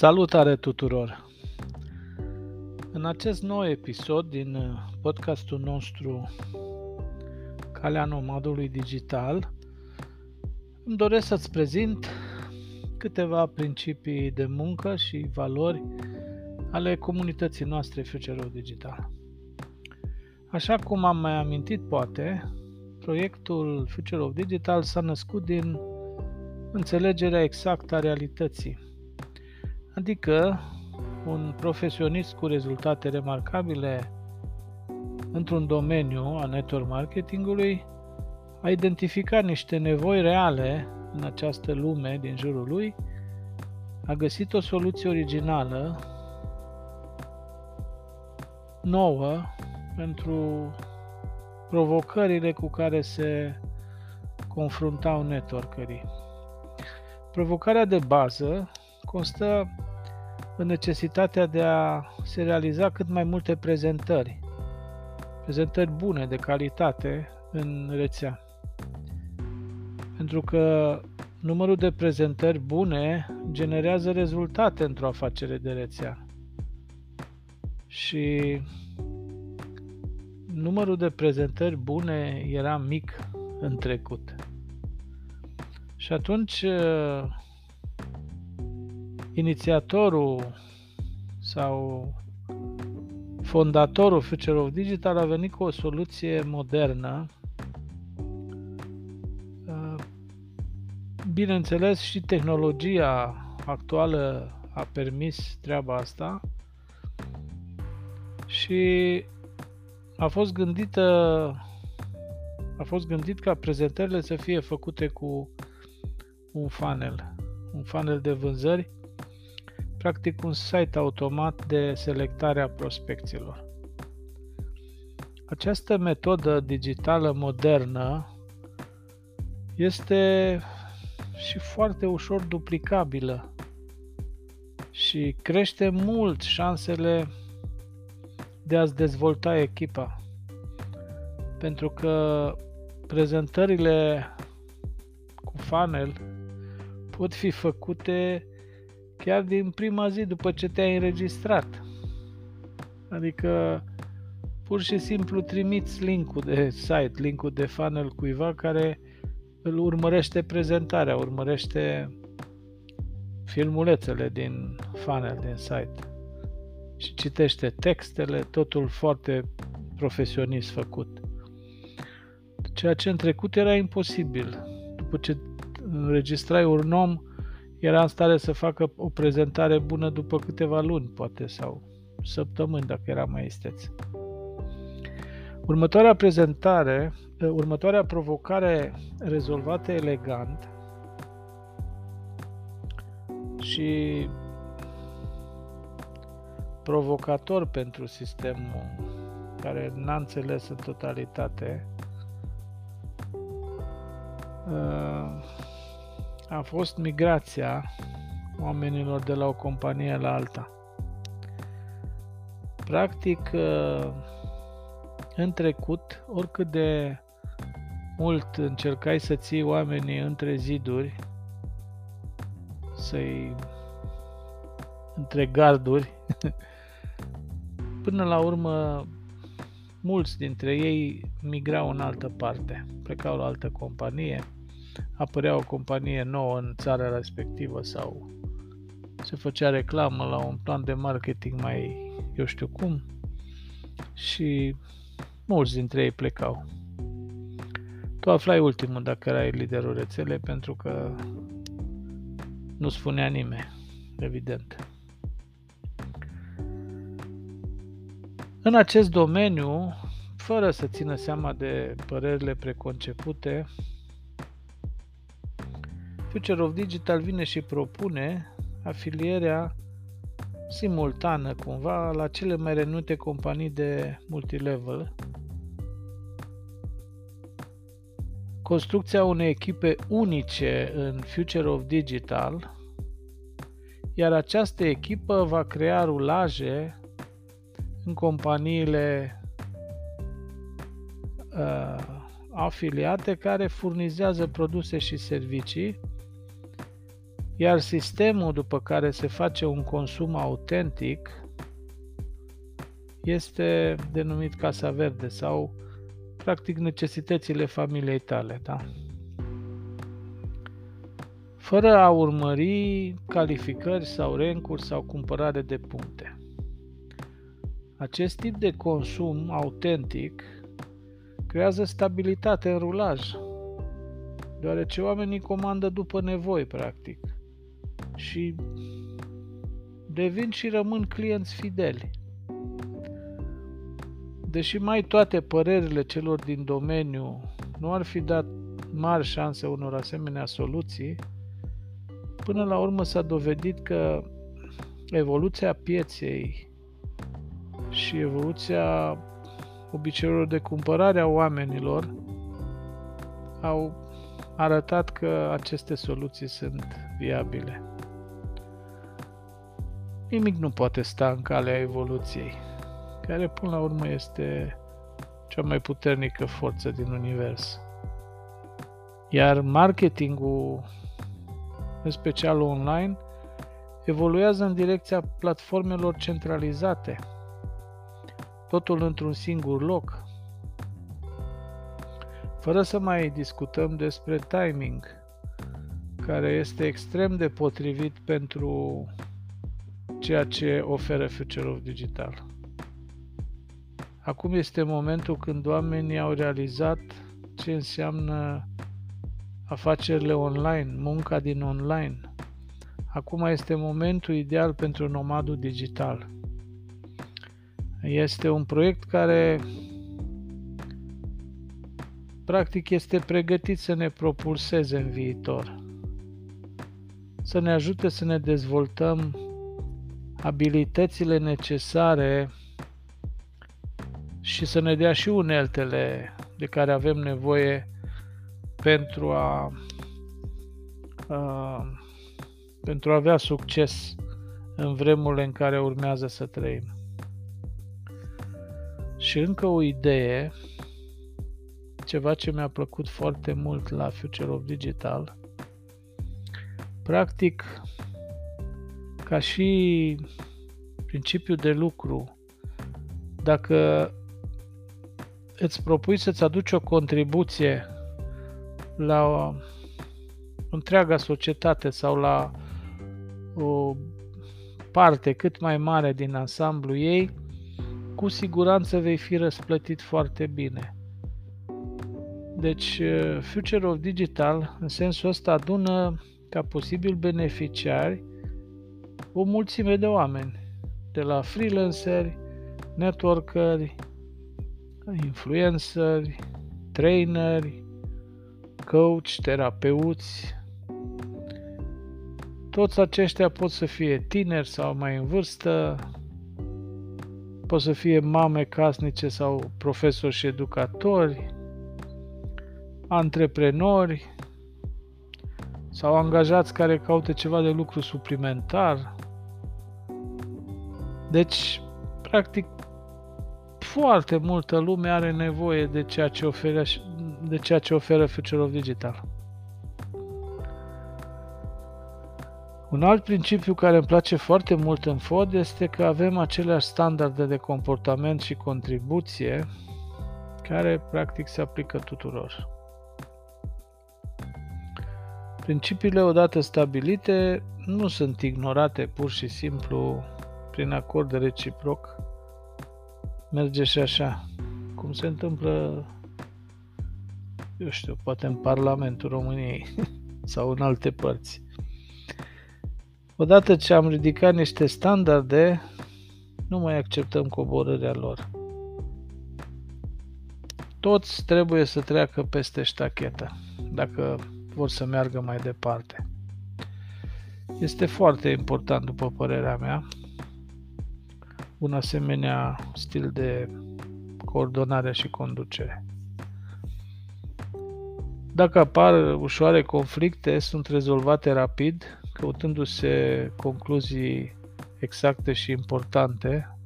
Salutare tuturor! În acest nou episod din uh, podcastul nostru Calea Nomadului Digital îmi doresc să-ți prezint câteva principii de muncă și valori ale comunității noastre Future of Digital. Așa cum am mai amintit poate, proiectul Future of Digital s-a născut din înțelegerea exactă a realității adică un profesionist cu rezultate remarcabile într-un domeniu a network marketingului a identificat niște nevoi reale în această lume din jurul lui, a găsit o soluție originală, nouă, pentru provocările cu care se confruntau networkerii. Provocarea de bază constă în necesitatea de a se realiza cât mai multe prezentări, prezentări bune, de calitate în rețea. Pentru că numărul de prezentări bune generează rezultate într-o afacere de rețea. Și numărul de prezentări bune era mic în trecut. Și atunci inițiatorul sau fondatorul Future of Digital a venit cu o soluție modernă. Uh, bineînțeles, și tehnologia actuală a permis treaba asta și a fost gândită a fost gândit ca prezentările să fie făcute cu un funnel, un funnel de vânzări practic un site automat de selectare a prospecțiilor. Această metodă digitală modernă este și foarte ușor duplicabilă și crește mult șansele de a-ți dezvolta echipa. Pentru că prezentările cu funnel pot fi făcute chiar din prima zi după ce te-ai înregistrat. Adică pur și simplu trimiți linkul de site, linkul de funnel cuiva care îl urmărește prezentarea, urmărește filmulețele din funnel, din site și citește textele, totul foarte profesionist făcut. Ceea ce în trecut era imposibil. După ce înregistrai un om, era în stare să facă o prezentare bună după câteva luni, poate, sau săptămâni, dacă era mai isteț. Următoarea prezentare, eh, următoarea provocare rezolvată elegant și provocator pentru sistemul care n-a înțeles în totalitate uh, a fost migrația oamenilor de la o companie la alta. Practic, ă, în trecut, oricât de mult încercai să ții oamenii între ziduri, să-i între garduri, până la urmă mulți dintre ei migrau în altă parte, plecau la altă companie, apărea o companie nouă în țara respectivă sau se făcea reclamă la un plan de marketing mai eu știu cum și mulți dintre ei plecau. Tu aflai ultimul dacă erai liderul rețelei pentru că nu spunea nimeni, evident. În acest domeniu, fără să țină seama de părerile preconcepute, Future of Digital vine și propune afilierea simultană cumva la cele mai renute companii de multilevel. Construcția unei echipe unice în Future of Digital, iar această echipă va crea rulaje în companiile uh, afiliate care furnizează produse și servicii Iar sistemul după care se face un consum autentic este denumit Casa Verde sau practic necesitățile familiei tale, da? Fără a urmări calificări sau rencuri sau cumpărare de puncte. Acest tip de consum autentic creează stabilitate în rulaj, deoarece oamenii comandă după nevoi, practic, și devin și rămân clienți fideli. Deși mai toate părerile celor din domeniu nu ar fi dat mari șanse unor asemenea soluții, până la urmă s-a dovedit că evoluția pieței și evoluția obiceiurilor de cumpărare a oamenilor au arătat că aceste soluții sunt viabile. Nimic nu poate sta în calea evoluției, care până la urmă este cea mai puternică forță din univers. Iar marketingul, în special online, evoluează în direcția platformelor centralizate, totul într-un singur loc, fără să mai discutăm despre timing, care este extrem de potrivit pentru ceea ce oferă Future of Digital. Acum este momentul când oamenii au realizat ce înseamnă afacerile online, munca din online. Acum este momentul ideal pentru nomadul digital. Este un proiect care practic este pregătit să ne propulseze în viitor, să ne ajute să ne dezvoltăm abilitățile necesare și să ne dea și uneltele de care avem nevoie pentru a, a pentru a avea succes în vremurile în care urmează să trăim. Și încă o idee, ceva ce mi-a plăcut foarte mult la Future of Digital, practic, ca și principiu de lucru, dacă îți propui să-ți aduci o contribuție la o întreaga societate sau la o parte cât mai mare din ansamblu ei, cu siguranță vei fi răsplătit foarte bine. Deci, uh, Future of Digital, în sensul ăsta, adună ca posibil beneficiari o mulțime de oameni, de la freelanceri, networkeri, influenceri, traineri, coach, terapeuți. Toți aceștia pot să fie tineri sau mai în vârstă, pot să fie mame casnice sau profesori și educatori, antreprenori sau angajați care caută ceva de lucru suplimentar. Deci, practic, foarte multă lume are nevoie de ceea ce oferă, de ceea ce oferă Future of Digital. Un alt principiu care îmi place foarte mult în FOD este că avem aceleași standarde de comportament și contribuție care practic se aplică tuturor. Principiile odată stabilite nu sunt ignorate pur și simplu prin acord reciproc. Merge și așa, cum se întâmplă, eu știu, poate în Parlamentul României sau în alte părți. Odată ce am ridicat niște standarde, nu mai acceptăm coborârea lor. Toți trebuie să treacă peste ștachetă, dacă vor să meargă mai departe. Este foarte important, după părerea mea, un asemenea stil de coordonare și conducere. Dacă apar ușoare conflicte, sunt rezolvate rapid căutându-se concluzii exacte și importante,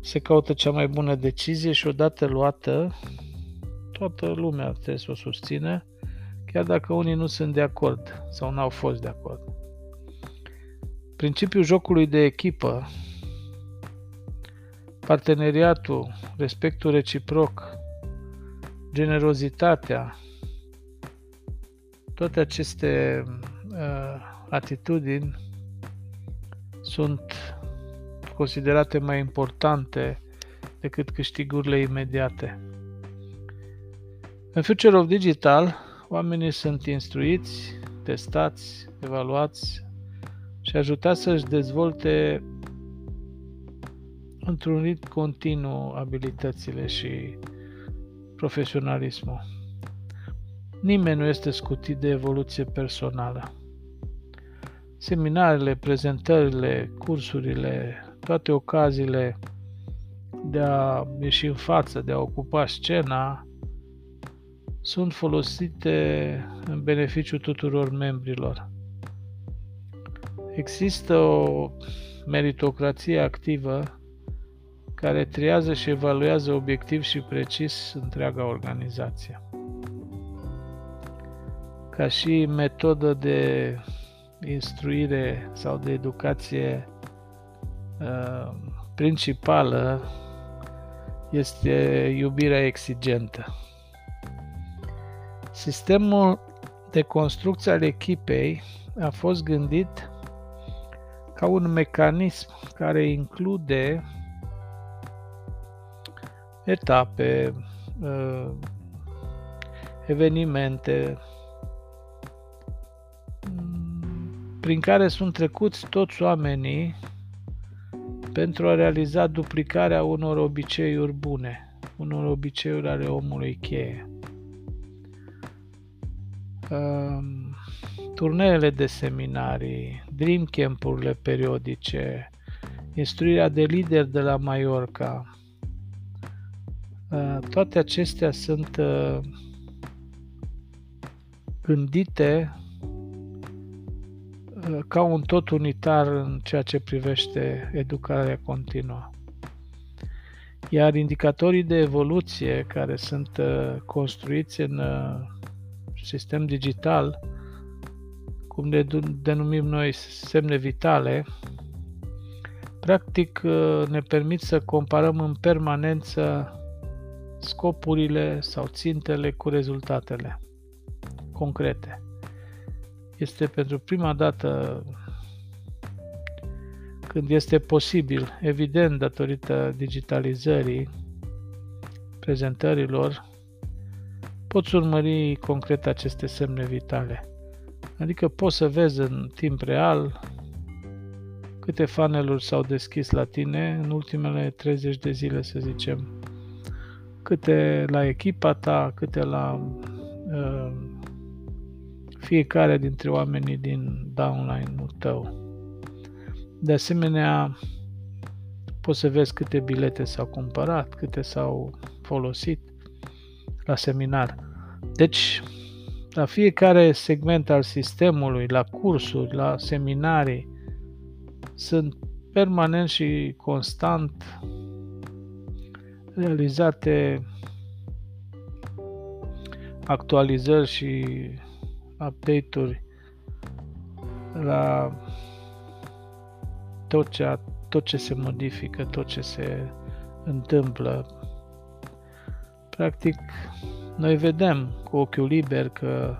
se caută cea mai bună decizie și odată luată, toată lumea trebuie să o susține, chiar dacă unii nu sunt de acord sau n-au fost de acord. Principiul jocului de echipă, parteneriatul, respectul reciproc, generozitatea, toate aceste uh, atitudini sunt considerate mai importante decât câștigurile imediate. În Future of Digital, oamenii sunt instruiți, testați, evaluați și ajutați să-și dezvolte într-un ritm continuu abilitățile și profesionalismul. Nimeni nu este scutit de evoluție personală. Seminarele, prezentările, cursurile, toate ocaziile de a ieși în față, de a ocupa scena, sunt folosite în beneficiu tuturor membrilor. Există o meritocrație activă care triază și evaluează obiectiv și precis întreaga organizație. Ca și metodă de instruire sau de educație uh, principală este iubirea exigentă. Sistemul de construcție al echipei a fost gândit ca un mecanism care include etape, uh, evenimente mm, prin care sunt trecuți toți oamenii pentru a realiza duplicarea unor obiceiuri bune, unor obiceiuri ale omului cheie. Um, turneele de seminarii, dream camp-urile periodice, instruirea de lider de la Mallorca, uh, toate acestea sunt uh, gândite uh, ca un tot unitar în ceea ce privește educarea continuă. Iar indicatorii de evoluție care sunt construiți în sistem digital, cum le denumim noi semne vitale, practic uh, ne permit să comparăm în permanență scopurile sau țintele cu rezultatele concrete. Este pentru prima dată când este posibil, evident datorită digitalizării prezentărilor, poți urmări concret aceste semne vitale. Adică poți să vezi în timp real câte funneluri s-au deschis la tine în ultimele 30 de zile, să zicem, câte la echipa ta, câte la uh, fiecare dintre oamenii din downline-ul tău. De asemenea, poți să vezi câte bilete s-au cumpărat, câte s-au folosit la seminar. Deci, la fiecare segment al sistemului, la cursuri, la seminarii, sunt permanent și constant realizate actualizări și update-uri la tot ce, tot ce se modifică, tot ce se întâmplă. Practic, noi vedem cu ochiul liber că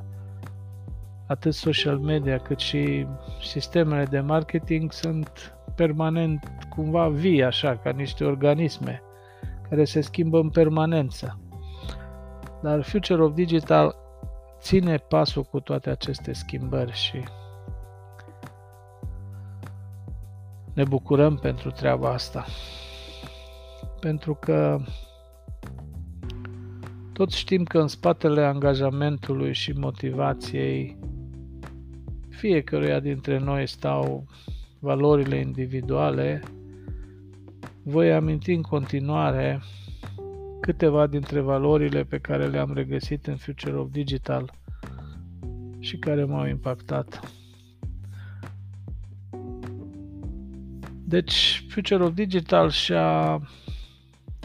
atât social media cât și sistemele de marketing sunt permanent cumva vii așa, ca niște organisme care se schimbă în permanență. Dar Future of Digital ține pasul cu toate aceste schimbări și ne bucurăm pentru treaba asta. Pentru că toți știm că în spatele angajamentului și motivației fiecăruia dintre noi stau valorile individuale. Voi aminti în continuare câteva dintre valorile pe care le-am regăsit în Future of Digital și care m-au impactat. Deci, Future of Digital și-a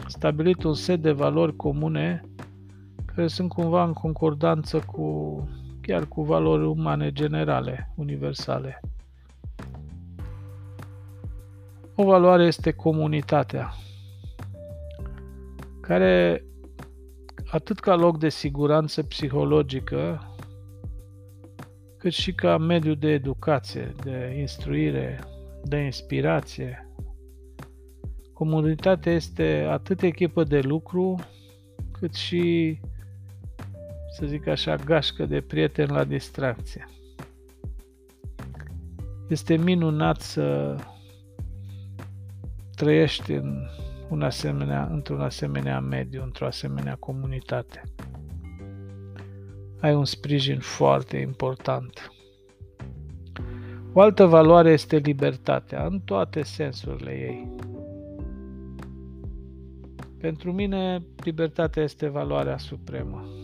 stabilit un set de valori comune care sunt cumva în concordanță cu chiar cu valori umane generale, universale. O valoare este comunitatea, care atât ca loc de siguranță psihologică, cât și ca mediu de educație, de instruire, de inspirație. Comunitatea este atât echipă de lucru, cât și, să zic așa, gașcă de prieteni la distracție. Este minunat să trăiești în un asemenea, într-un asemenea mediu, într-o asemenea comunitate. Ai un sprijin foarte important. O altă valoare este libertatea, în toate sensurile ei. Pentru mine, libertatea este valoarea supremă.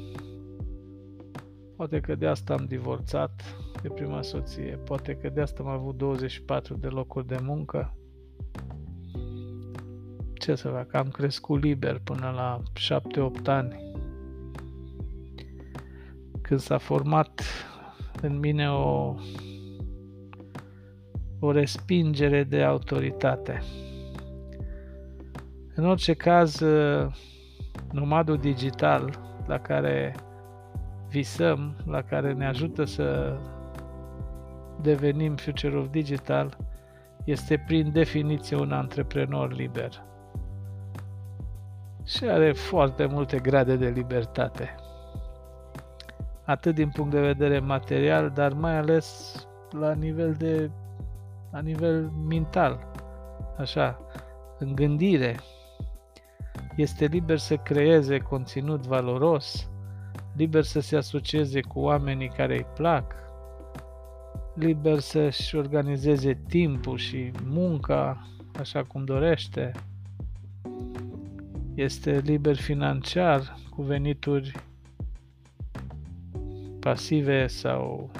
Poate că de asta am divorțat de prima soție, poate că de asta am avut 24 de locuri de muncă. Ce să fac, am crescut liber până la 7-8 ani. Când s-a format în mine o, o respingere de autoritate. În orice caz, nomadul digital la care visăm, la care ne ajută să devenim Future of Digital, este prin definiție un antreprenor liber. Și are foarte multe grade de libertate. Atât din punct de vedere material, dar mai ales la nivel de la nivel mental. Așa, în gândire, este liber să creeze conținut valoros, liber să se asocieze cu oamenii care îi plac, liber să-și organizeze timpul și munca așa cum dorește, este liber financiar cu venituri pasive sau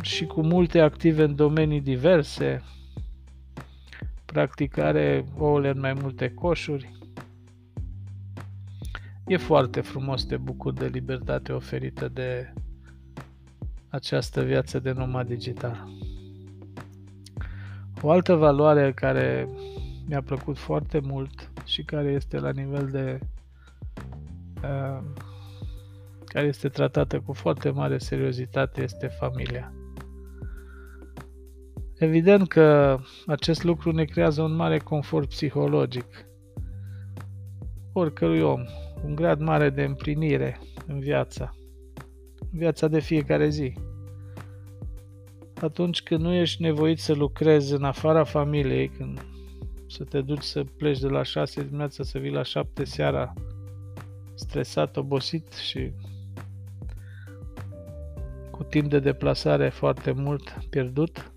și cu multe active în domenii diverse, practic are ouăle în mai multe coșuri. E foarte frumos de bucur de libertate oferită de această viață de nomad digital. O altă valoare care mi-a plăcut foarte mult și care este la nivel de uh, care este tratată cu foarte mare seriozitate este familia. Evident că acest lucru ne creează un mare confort psihologic. Oricărui om, un grad mare de împlinire în viața, în viața de fiecare zi. Atunci când nu ești nevoit să lucrezi în afara familiei, când să te duci să pleci de la 6 dimineața să vii la 7 seara stresat, obosit și cu timp de deplasare foarte mult pierdut,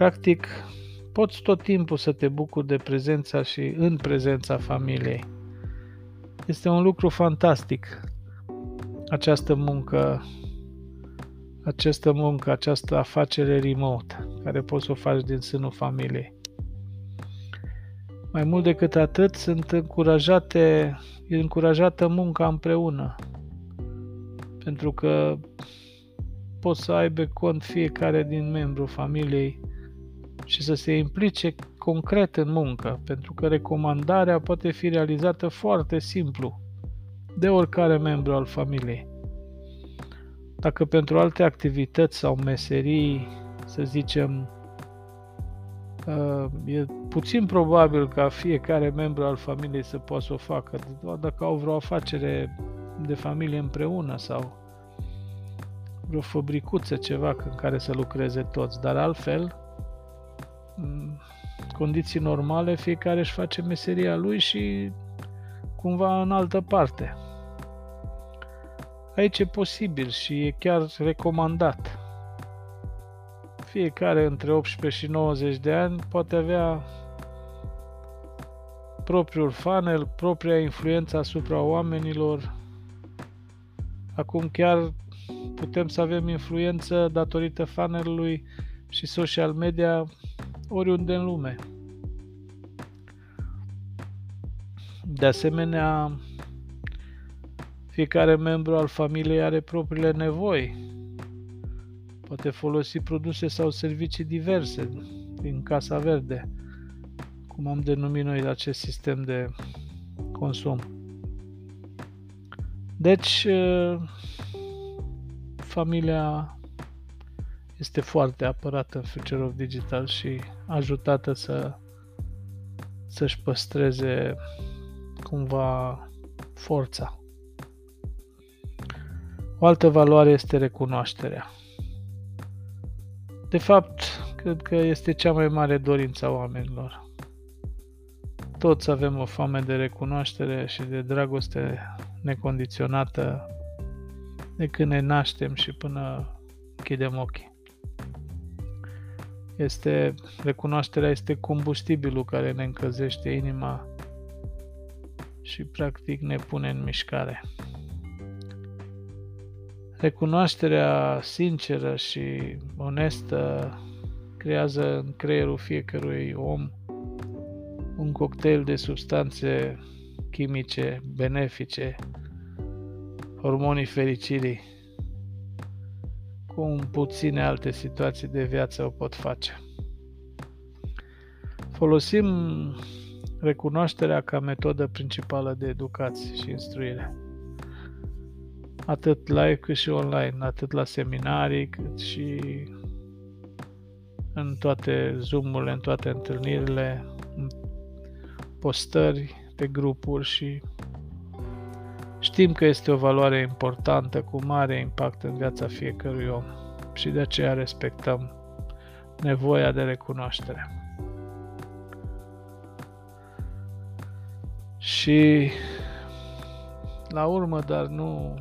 Practic, poți tot timpul să te bucuri de prezența și în prezența familiei. Este un lucru fantastic această muncă, această muncă, această afacere remote, care poți să o faci din sânul familiei. Mai mult decât atât, sunt încurajate, e încurajată munca împreună. Pentru că poți să aibă cont fiecare din membru familiei și să se implice concret în muncă, pentru că recomandarea poate fi realizată foarte simplu de oricare membru al familiei. Dacă pentru alte activități sau meserii, să zicem, uh, e puțin probabil ca fiecare membru al familiei să poată să o facă, doar dacă au vreo afacere de familie împreună sau vreo fabricuță, ceva în care să lucreze toți, dar altfel condiții normale, fiecare își face meseria lui și cumva în altă parte. Aici e posibil și e chiar recomandat. Fiecare între 18 și 90 de ani poate avea propriul funnel, propria influență asupra oamenilor. Acum chiar putem să avem influență datorită funnelului și social media oriunde în lume. De asemenea, Fiecare membru al familiei are propriile nevoi. Poate folosi produse sau servicii diverse din Casa Verde, cum am denumit noi acest sistem de consum. Deci, familia este foarte apărată în Future of Digital și ajutată să să-și păstreze cumva forța. O altă valoare este recunoașterea. De fapt, cred că este cea mai mare dorință a oamenilor. Toți avem o foame de recunoaștere și de dragoste necondiționată de când ne naștem și până închidem ochii. Este, recunoașterea este combustibilul care ne încălzește inima și practic ne pune în mișcare. Recunoașterea sinceră și onestă creează în creierul fiecărui om un cocktail de substanțe chimice benefice, hormonii fericirii, cum puține alte situații de viață o pot face. Folosim recunoașterea ca metodă principală de educație și instruire. Atât live cât și online, atât la seminarii cât și în toate zoom-urile, în toate întâlnirile, în postări pe grupuri și Știm că este o valoare importantă cu mare impact în viața fiecărui om și de aceea respectăm nevoia de recunoaștere. Și la urmă, dar nu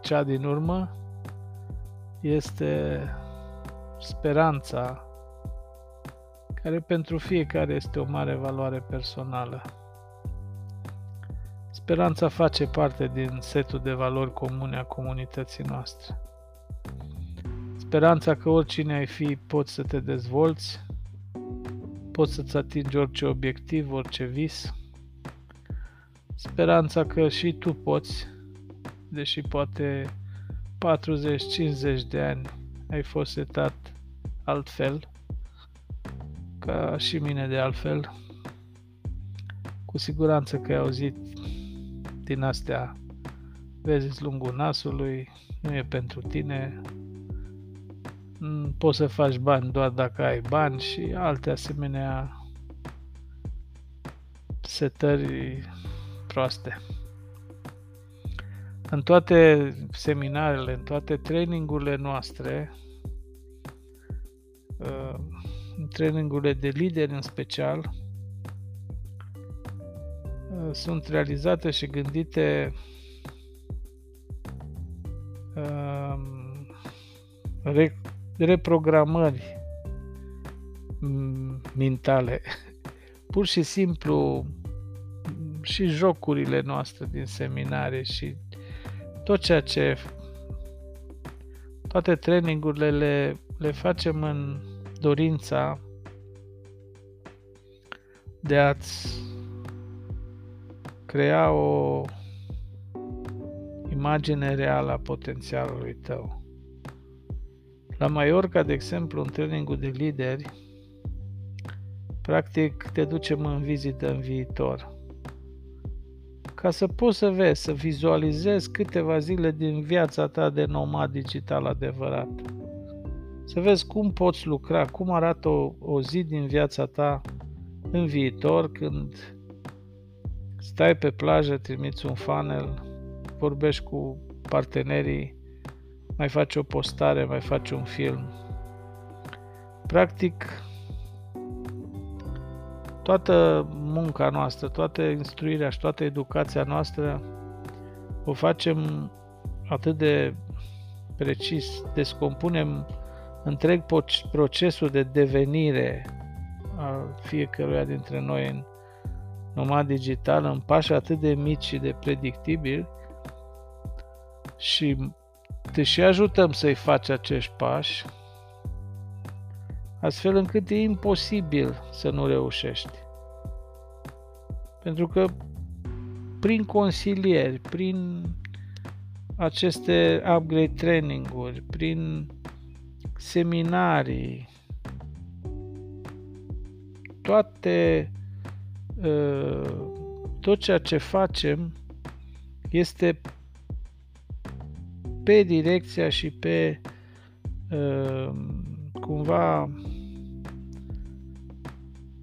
cea din urmă, este speranța care pentru fiecare este o mare valoare personală. Speranța face parte din setul de valori comune a comunității noastre. Speranța că oricine ai fi poți să te dezvolți, poți să-ți atingi orice obiectiv, orice vis. Speranța că și tu poți, deși poate 40-50 de ani ai fost setat altfel, ca și mine de altfel. Cu siguranță că ai auzit din astea, vezi lungul nasului, nu e pentru tine, poți să faci bani doar dacă ai bani și alte asemenea setări proaste. În toate seminarele, în toate trainingurile noastre, uh, trainingurile de lideri în special uh, sunt realizate și gândite um, reprogramări mentale. Pur și simplu și jocurile noastre din seminare și tot ceea ce toate trainingurile le, le facem în dorința de a-ți crea o imagine reală a potențialului tău. La Mallorca, de exemplu, în trainingul de lideri, practic te ducem în vizită în viitor. Ca să poți să vezi, să vizualizezi câteva zile din viața ta de nomad digital adevărat să vezi cum poți lucra, cum arată o, o zi din viața ta în viitor când stai pe plajă, trimiți un funnel, vorbești cu partenerii, mai faci o postare, mai faci un film. Practic, toată munca noastră, toată instruirea și toată educația noastră o facem atât de precis, descompunem întreg procesul de devenire al fiecăruia dintre noi în nomad digital în pași atât de mici și de predictibili și te și ajutăm să-i faci acești pași astfel încât e imposibil să nu reușești. Pentru că prin consilieri, prin aceste upgrade training-uri, prin seminarii, toate uh, tot ceea ce facem este pe direcția și pe uh, cumva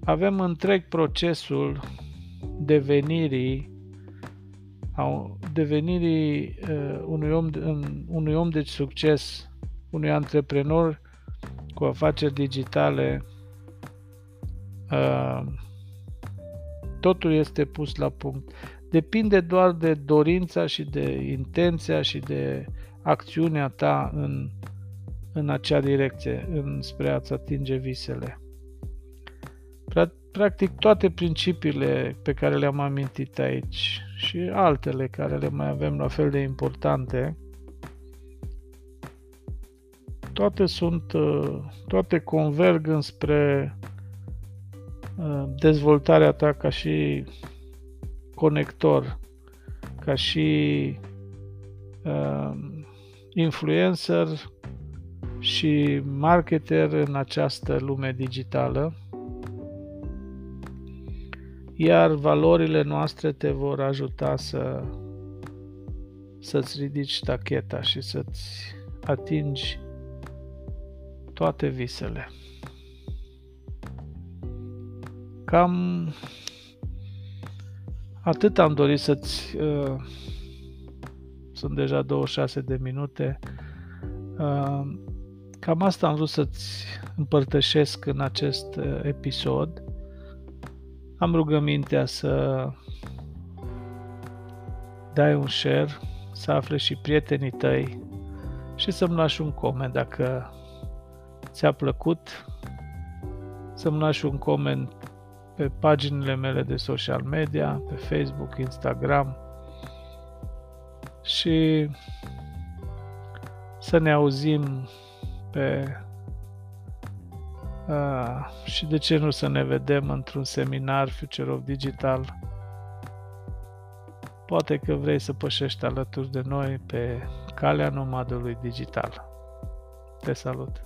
avem întreg procesul devenirii a devenirii uh, unui, om, um, unui om de succes, unui antreprenor cu afaceri digitale, uh, totul este pus la punct. Depinde doar de dorința și de intenția și de acțiunea ta în, în acea direcție, în spre a-ți atinge visele. Practic toate principiile pe care le-am amintit aici și altele care le mai avem la fel de importante, toate sunt, uh, toate converg înspre uh, dezvoltarea ta ca și conector, ca și uh, influencer și marketer în această lume digitală iar valorile noastre te vor ajuta să să-ți ridici tacheta și să-ți atingi toate visele. Cam atât am dorit să-ți... Uh, sunt deja 26 de minute. Uh, cam asta am vrut să-ți împărtășesc în acest uh, episod am rugămintea să dai un share, să afle și prietenii tăi și să-mi lași un coment dacă ți-a plăcut, să-mi lași un coment pe paginile mele de social media, pe Facebook, Instagram și să ne auzim pe Ah, și de ce nu să ne vedem într-un seminar Future of Digital? Poate că vrei să pășești alături de noi pe calea nomadului digital. Te salut!